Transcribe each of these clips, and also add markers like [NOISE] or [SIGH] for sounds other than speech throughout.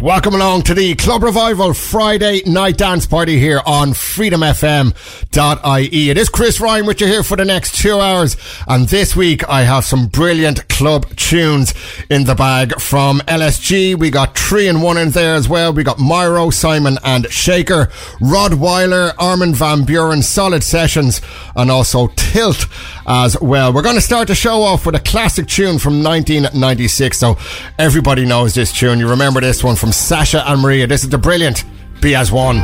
Welcome along to the Club Revival Friday night dance party here on freedomfm.ie. It is Chris Ryan with you here for the next two hours. And this week I have some brilliant club tunes in the bag from LSG. We got three and one in there as well. We got Myro, Simon and Shaker, Rod Weiler, Armin Van Buuren, Solid Sessions and also Tilt as well. We're going to start the show off with a classic tune from 1996. So everybody knows this tune. You remember this one from Sasha and Maria. This is the brilliant Be As One.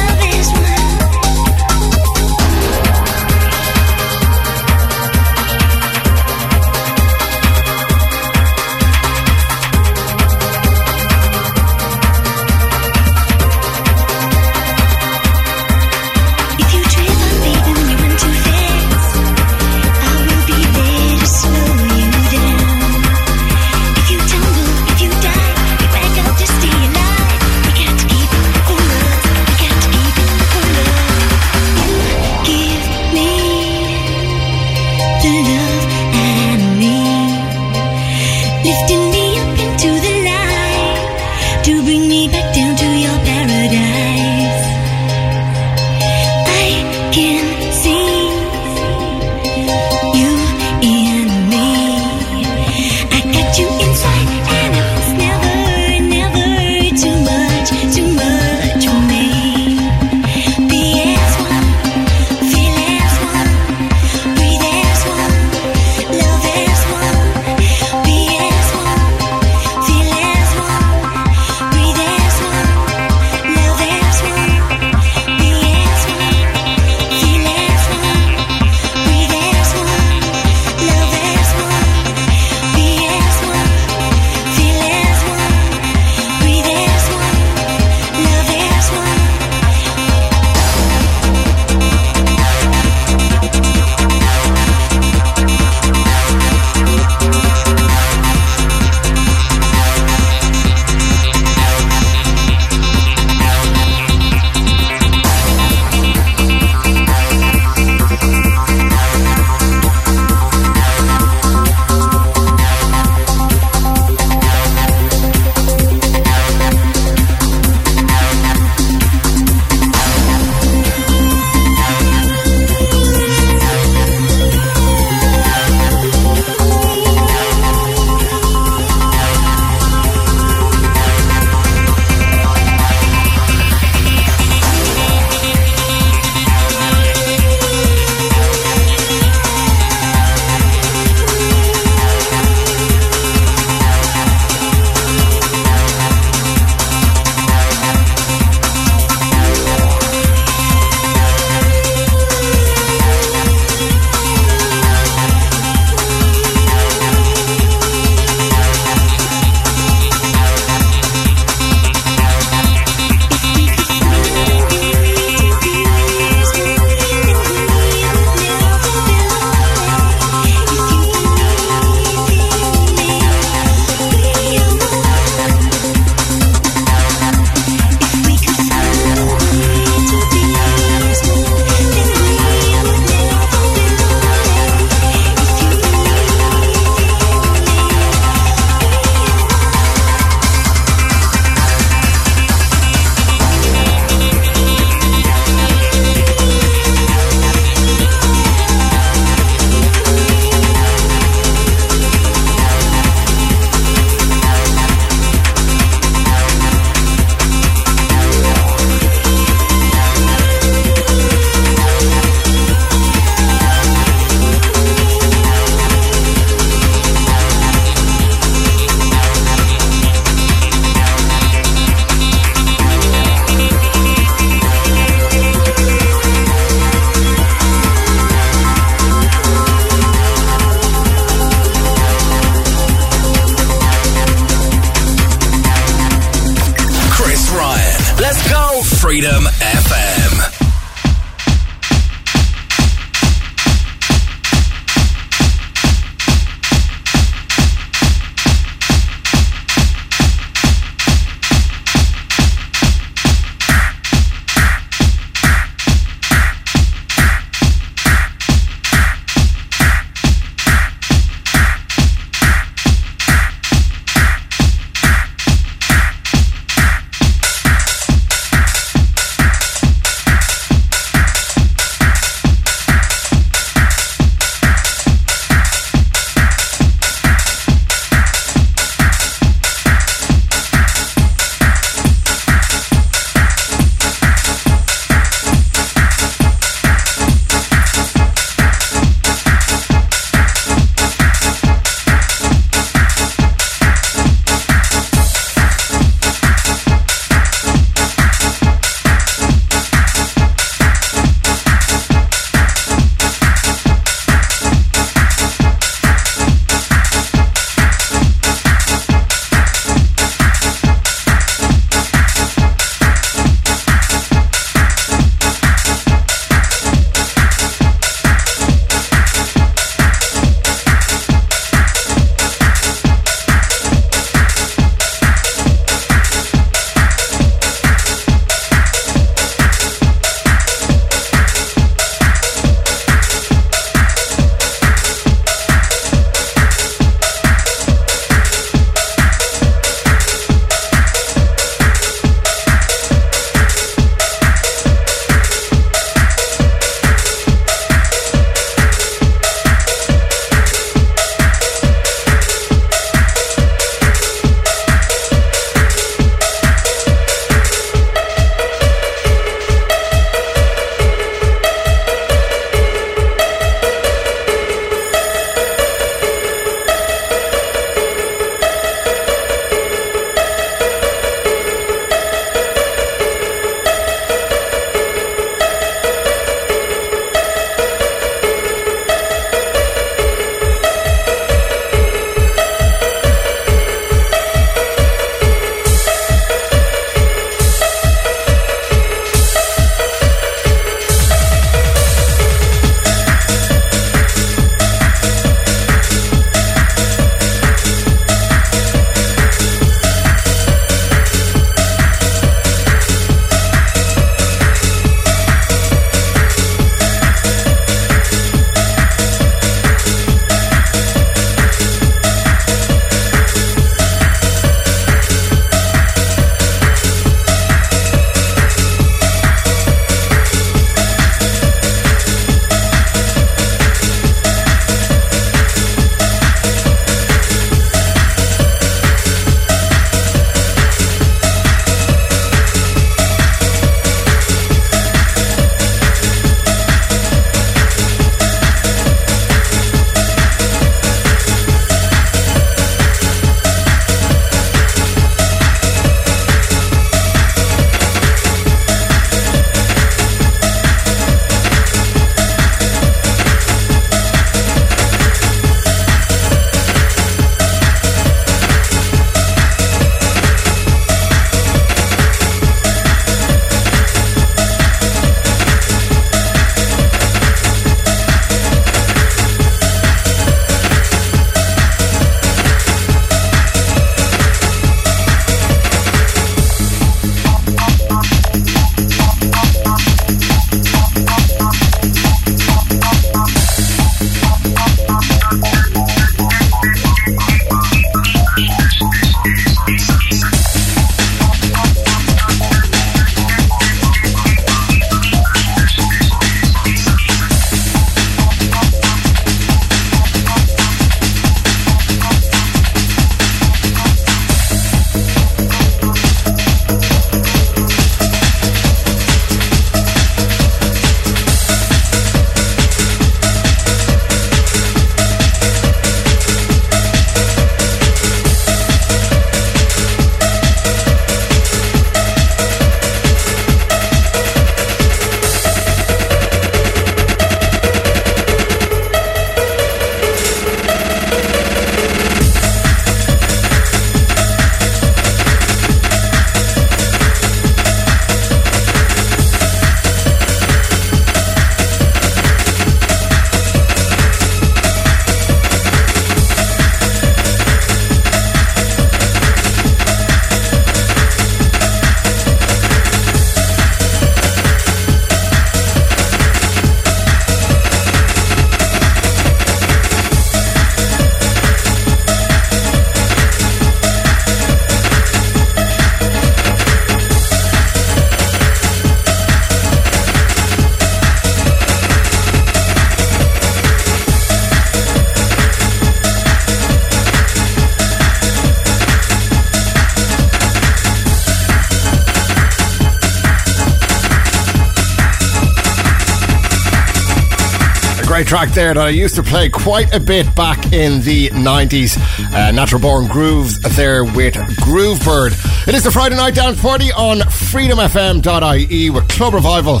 Track there that I used to play quite a bit back in the 90s. Uh, Natural Born Grooves there with Groovebird. It is the Friday night dance party on freedomfm.ie with Club Revival.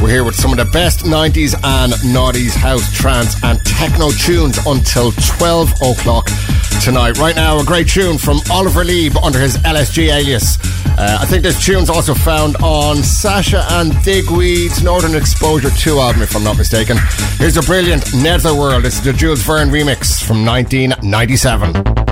We're here with some of the best 90s and noughties house, trance, and techno tunes until 12 o'clock tonight. Right now, a great tune from Oliver Lieb under his LSG alias. Uh, I think this tune's also found on Sasha and Digweed's Northern Exposure 2 album, if I'm not mistaken. Here's a brilliant Netherworld. It's the Jules Verne remix from 1997.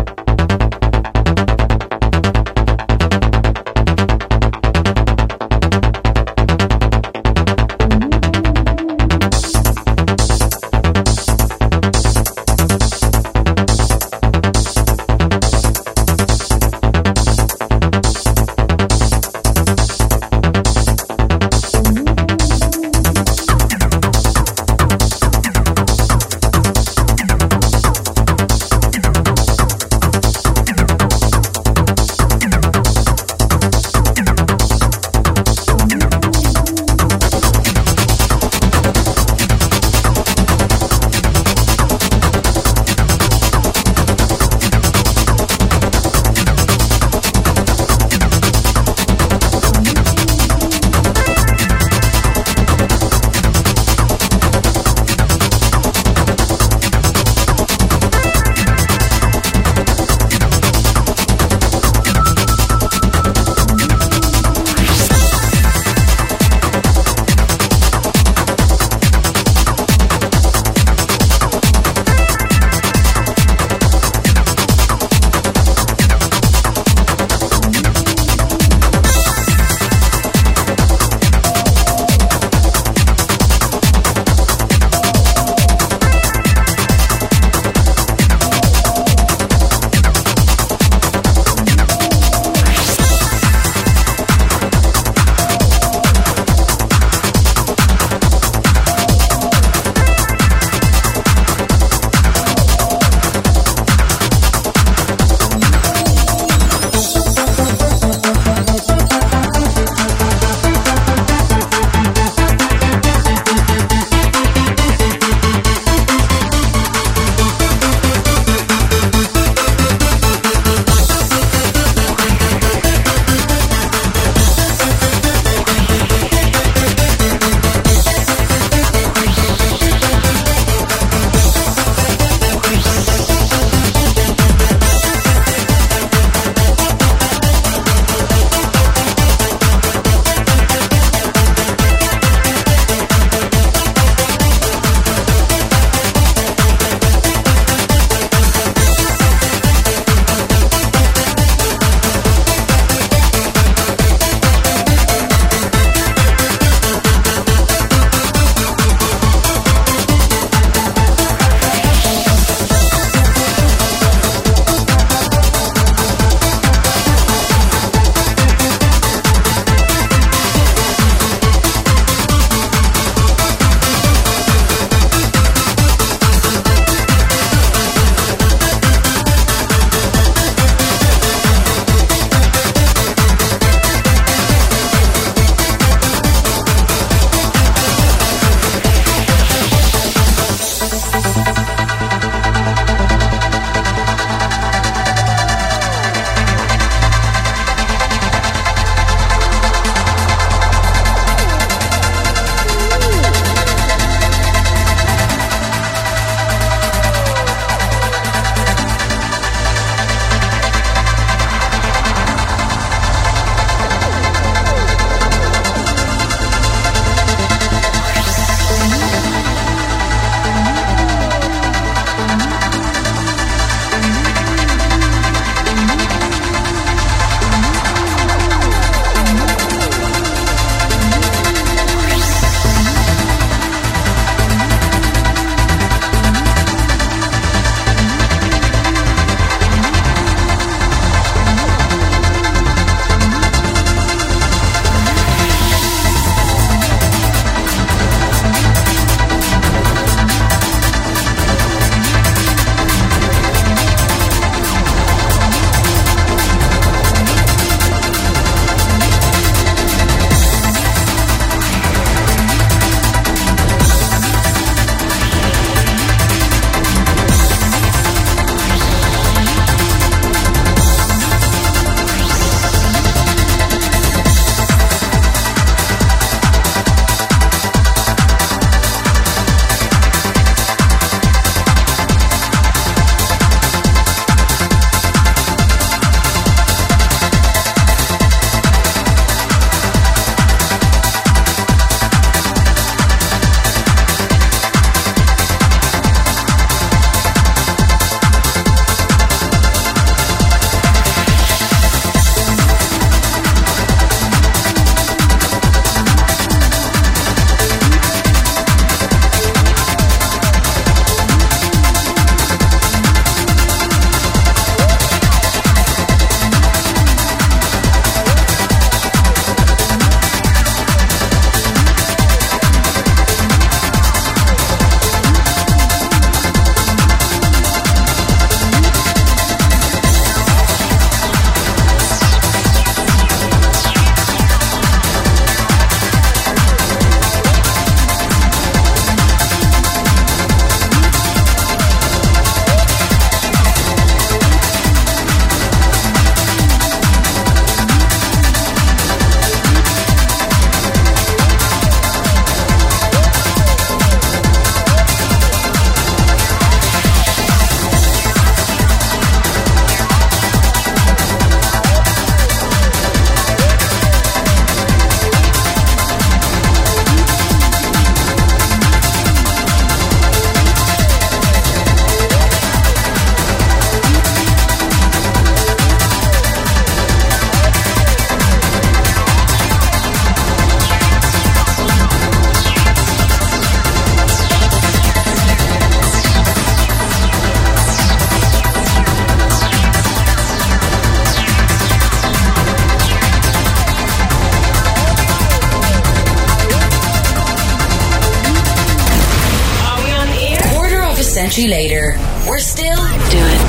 Century later, we're still doing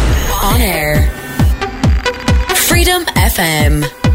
on air. Freedom FM.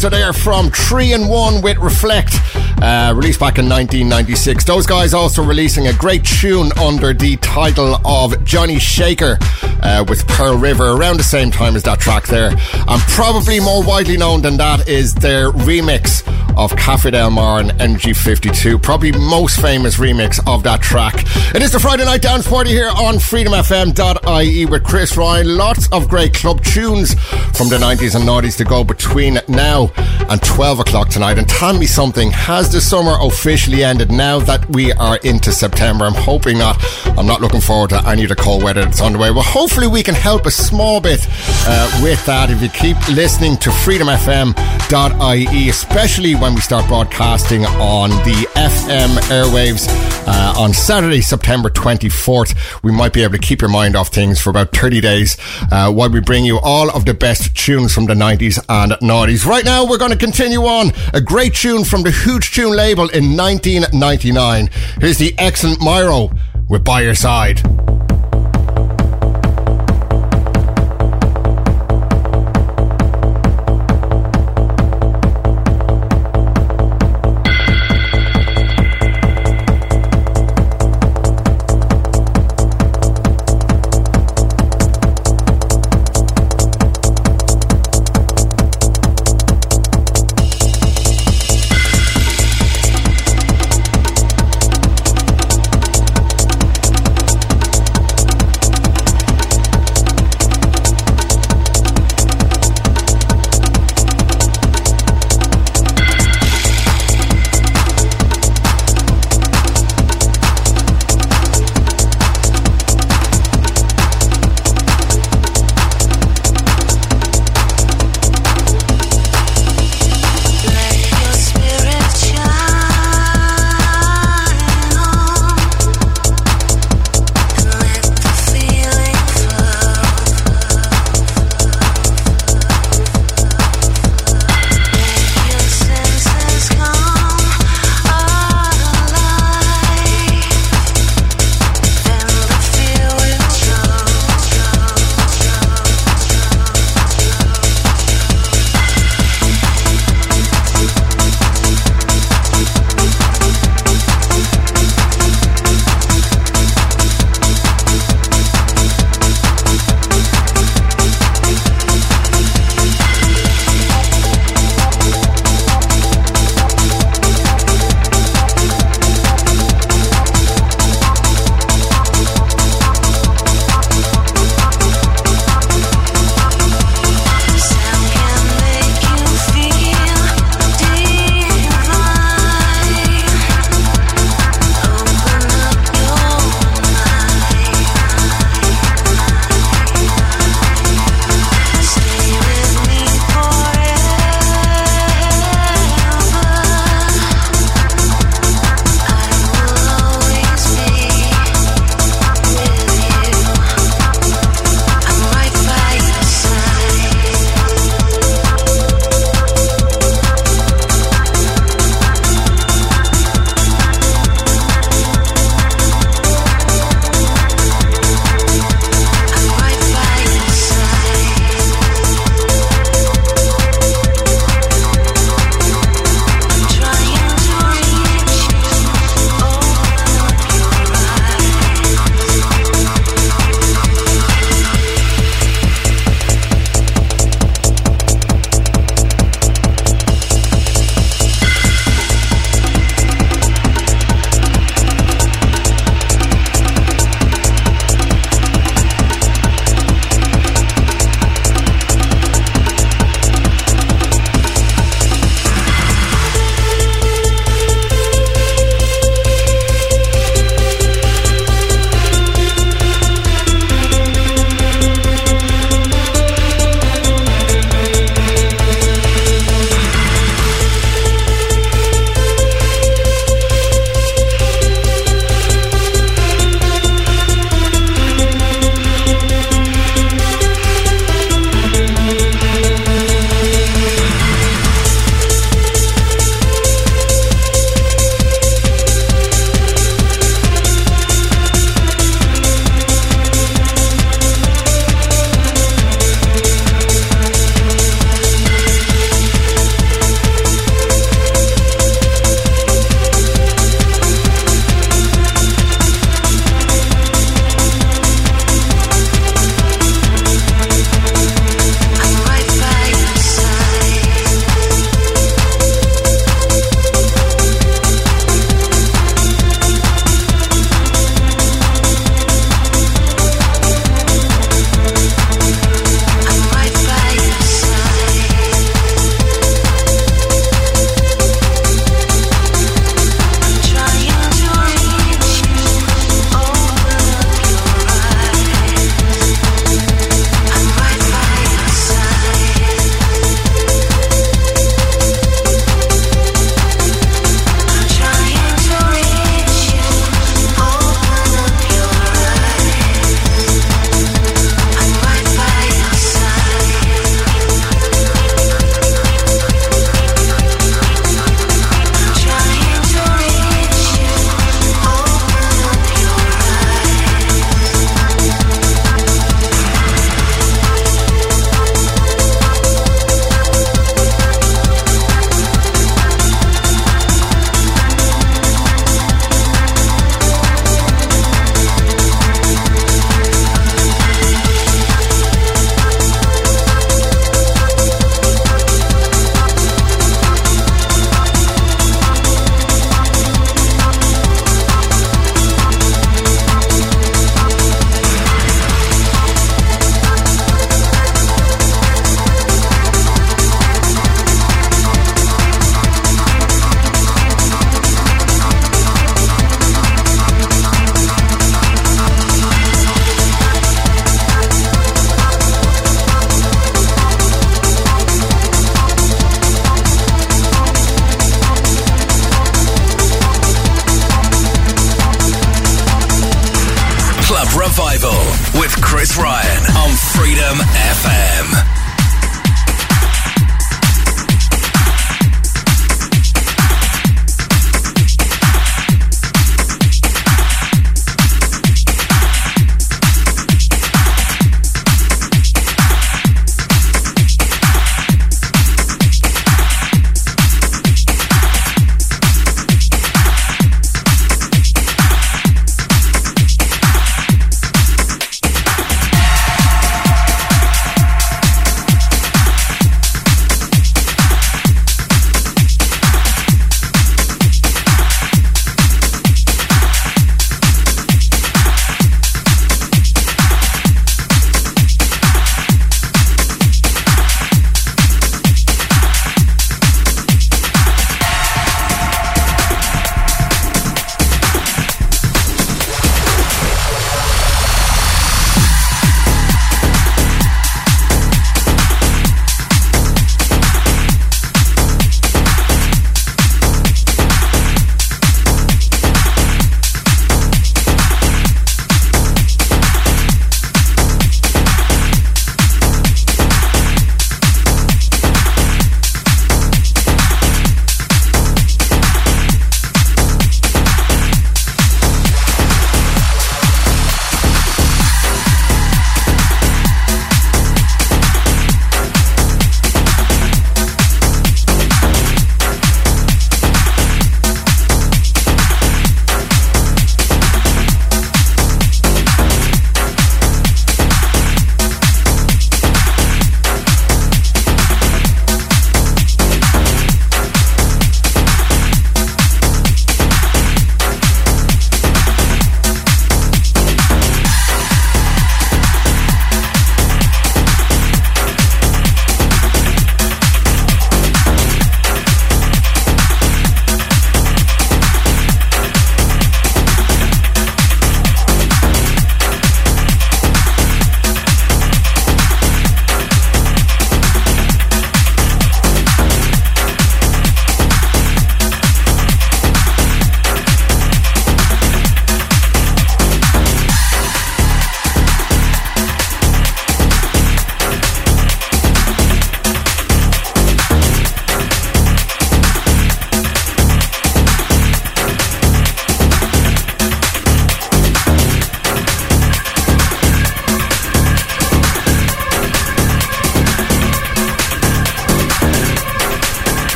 Great transfer there from 3 and 1 with Reflect, uh, released back in 1996. Those guys also releasing a great tune under the title of Johnny Shaker uh, with Pearl River around the same time as that track there. And probably more widely known than that is their remix of Cafe Del Mar and Energy 52. Probably most famous remix of that track. It is the Friday night dance party here on freedomfm.ie with Chris Ryan. Lots of great club tunes from the 90s and 90s to go between now and 12 o'clock tonight. And tell me something, has the summer officially ended now that we are into September? I'm hoping not. I'm not looking forward to any of the cold weather that's on the way. Well, hopefully we can help a small bit uh, with that if you keep listening to freedomfm.ie, especially when we start broadcasting on the FM airwaves on Saturday, September 24th. We might be able to keep your mind off things for about 30 days uh, while we bring you all of the best tunes from the 90s and 90s. Right now, we're going to continue on. A great tune from the Hooj Choons label in 1999. Here's the excellent Myro with By Your Side.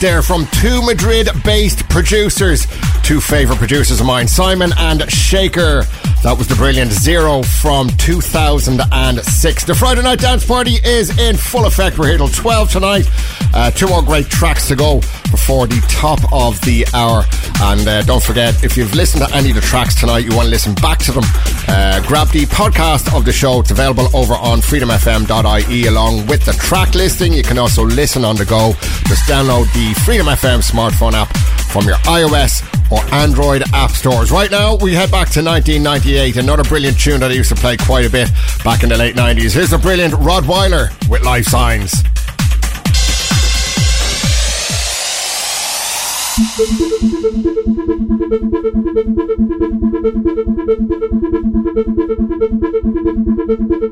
There from two Madrid based producers, two favourite producers of mine, Simon and Shaker. That was the brilliant Zero from 2006. The Friday Night Dance Party is in full effect. We're here till 12 tonight. Uh, two more great tracks to go before the top of the hour. And uh, don't forget, if you've listened to any of the tracks tonight, you want to listen back to them, Grab the podcast of the show. It's available over on freedomfm.ie along with the track listing. You can also listen on the go. Just download the Freedom FM smartphone app from your iOS or Android app stores. Right now, we head back to 1998, another brilliant tune that I used to play quite a bit back in the late 90s. Here's the brilliant Rod Weiler with Life Signs. [LAUGHS] Thank you.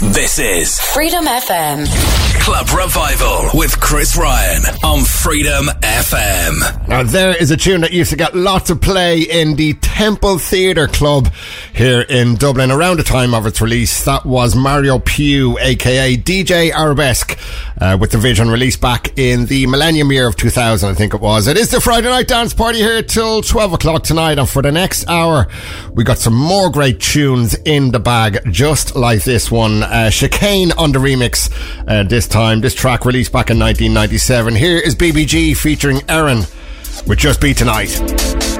This is Freedom FM. Club Revival with Chris Ryan on Freedom FM. Now, there is a tune that used to get lots of play in the Temple Theatre Club here in Dublin around the time of its release. That was Mario Piu, aka DJ Arabesque, uh, with the Vision released back in the millennium year of 2000, I think it was. It is the Friday night dance party here till 12 o'clock tonight, and for the next hour, we got some more great tunes in the bag, just like this one. Uh, Chicane on the remix uh, this time. This track released back in 1997. Here is BBG featuring Erin with Just Be Tonight.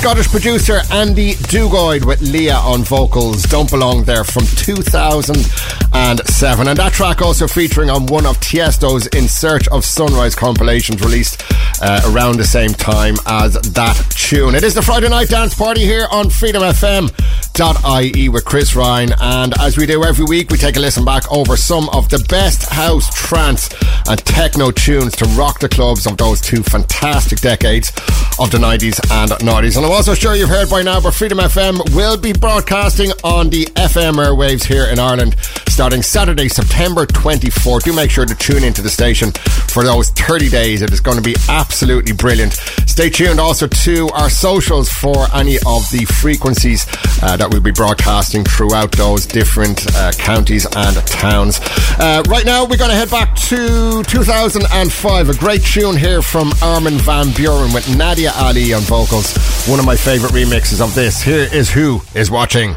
Scottish producer Andy Duguid with Leah on vocals. Don't Belong there from 2007. And that track also featuring on one of Tiesto's In Search of Sunrise compilations released uh, around the same time as that tune. It is the Friday night dance party here on Freedom FM.ie with Chris Ryan. And as we do every week, we take a listen back over some of the best house, trance, and techno tunes to rock the clubs of those two fantastic decades of the 90s and 90s. And I'm also sure you've heard by now, but Freedom FM will be broadcasting on the FM airwaves here in Ireland starting Saturday, September 24th. Do make sure to tune into the station for those 30 days. It is going to be absolutely brilliant. Stay tuned also to our socials for any of the frequencies uh, that we'll be broadcasting throughout those different uh, counties and towns. Uh, right now, we're going to head back to 2005. A great tune here from Armin van Buuren with Nadia Ali on vocals. One of my favourite remixes of this. Here is Who is Watching.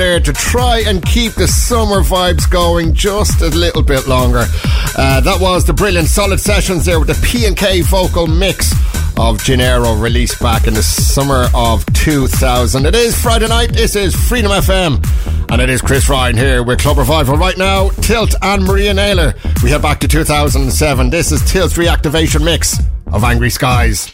there to try and keep the summer vibes going just a little bit longer. Uh, that was the brilliant Solid Sessions there with the P&K vocal mix of Janeiro released back in the summer of 2000. It is Friday night. This is Freedom FM. And it is Chris Ryan here with Club Revival. Right now, Tilt and Maria Nayler. We head back to 2007. This is Tilt's reactivation mix of Angry Skies.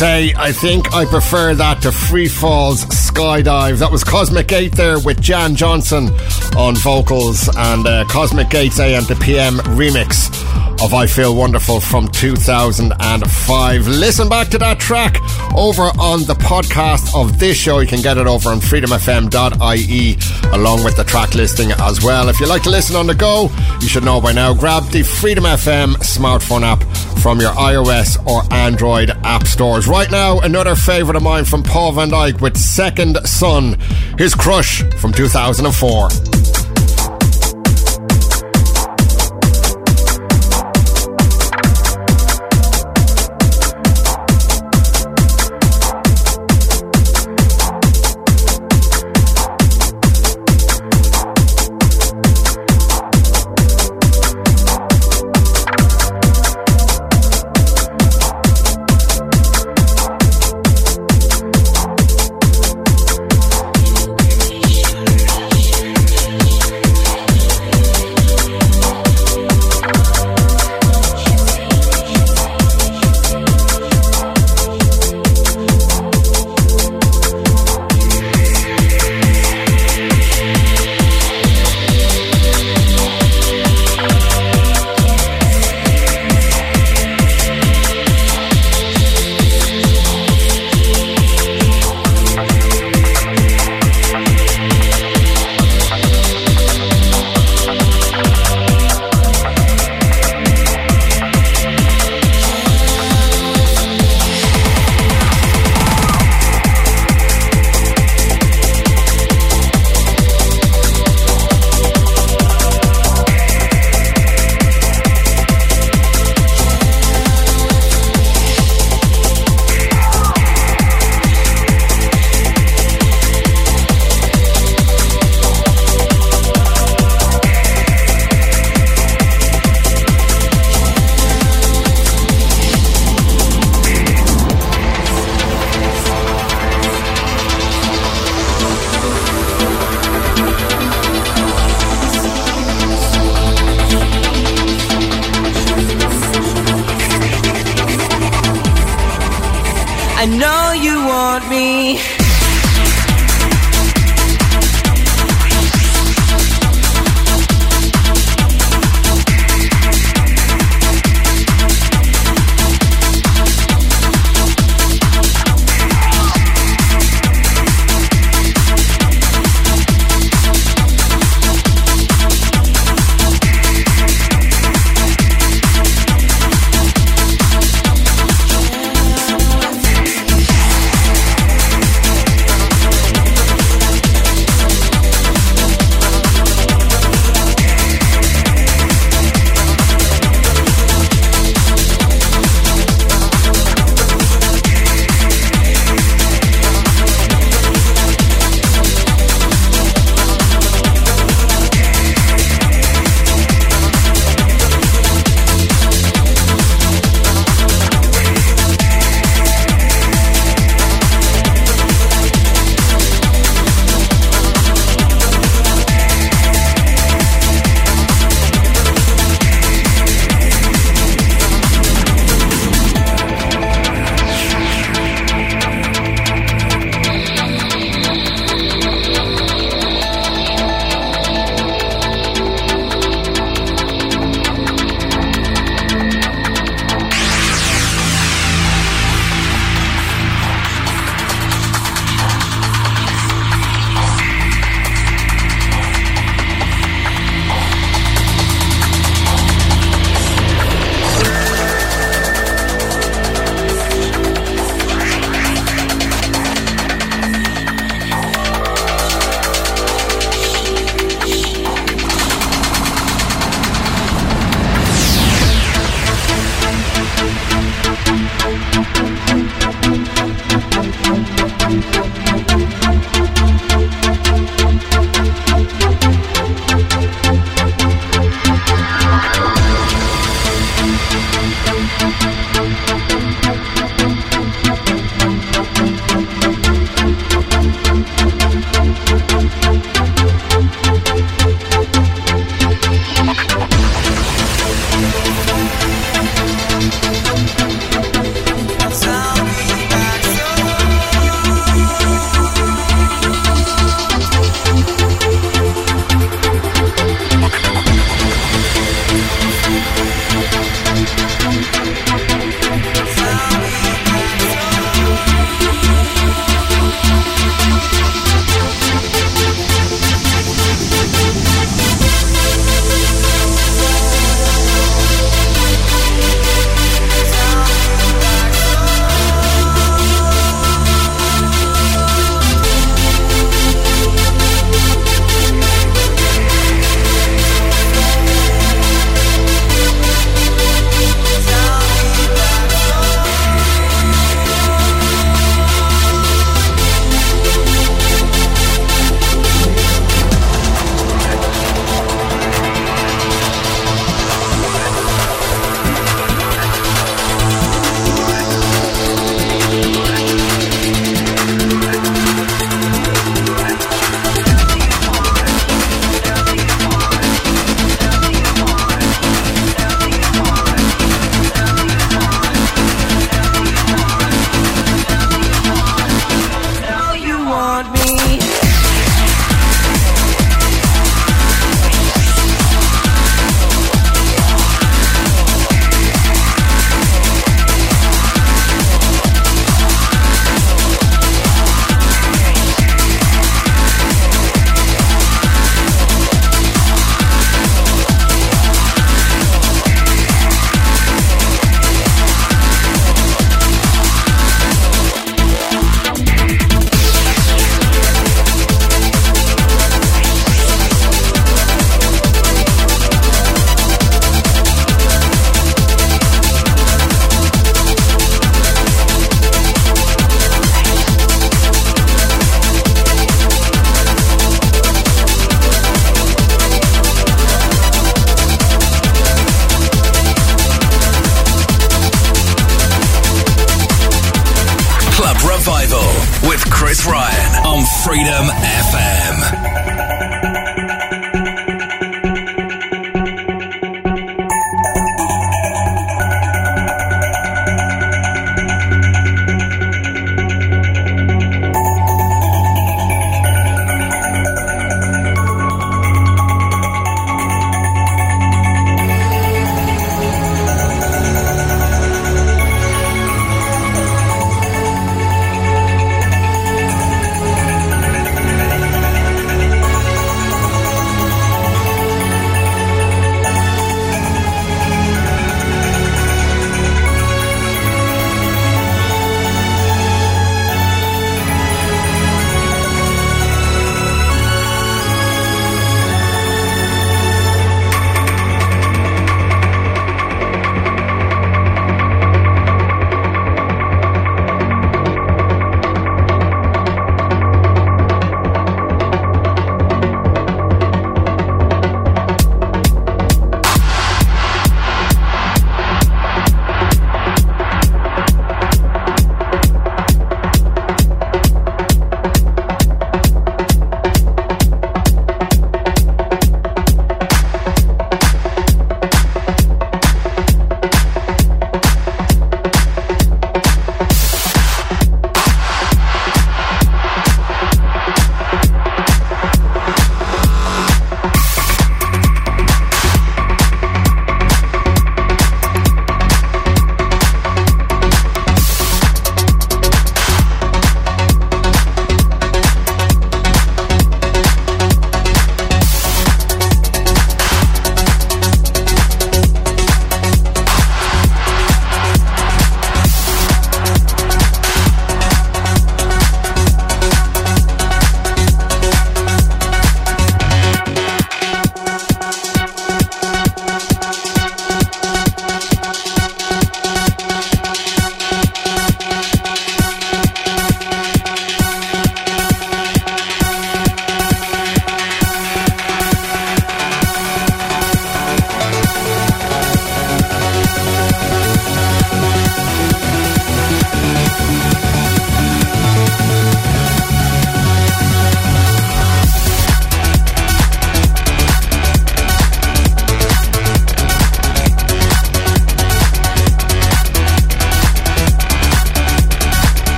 Say, I think I prefer that to Free Falls Skydive. That was Cosmic Gate there with Jan Johnston on vocals and uh, Cosmic Gates and the PM remix of I Feel Wonderful from 2005. Listen back to that track over on the podcast of this show. You can get it over on freedomfm.ie along with the track listing as well. If you like to listen on the go, you should know by now. Grab the Freedom FM smartphone app from your iOS or Android app stores. Right now, another favourite of mine from Paul van Dyk with Second Sun, his crush from 2004.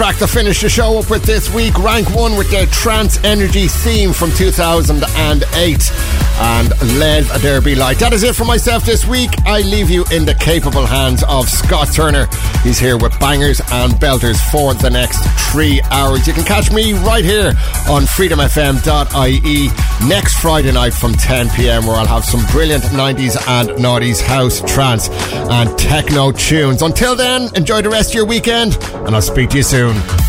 Track to finish the show up with this week. Rank 1 with their Trance Energy theme from 2008 and Let There Be Light. That is it for myself this week. I leave you in the capable hands of Scott Turner. He's here with bangers and belters for the next three hours. You can catch me right here on freedomfm.ie next Friday night from 10 pm, where I'll have some brilliant 90s and 90s house, trance, and techno tunes. Until then, enjoy the rest of your weekend, and I'll speak to you soon.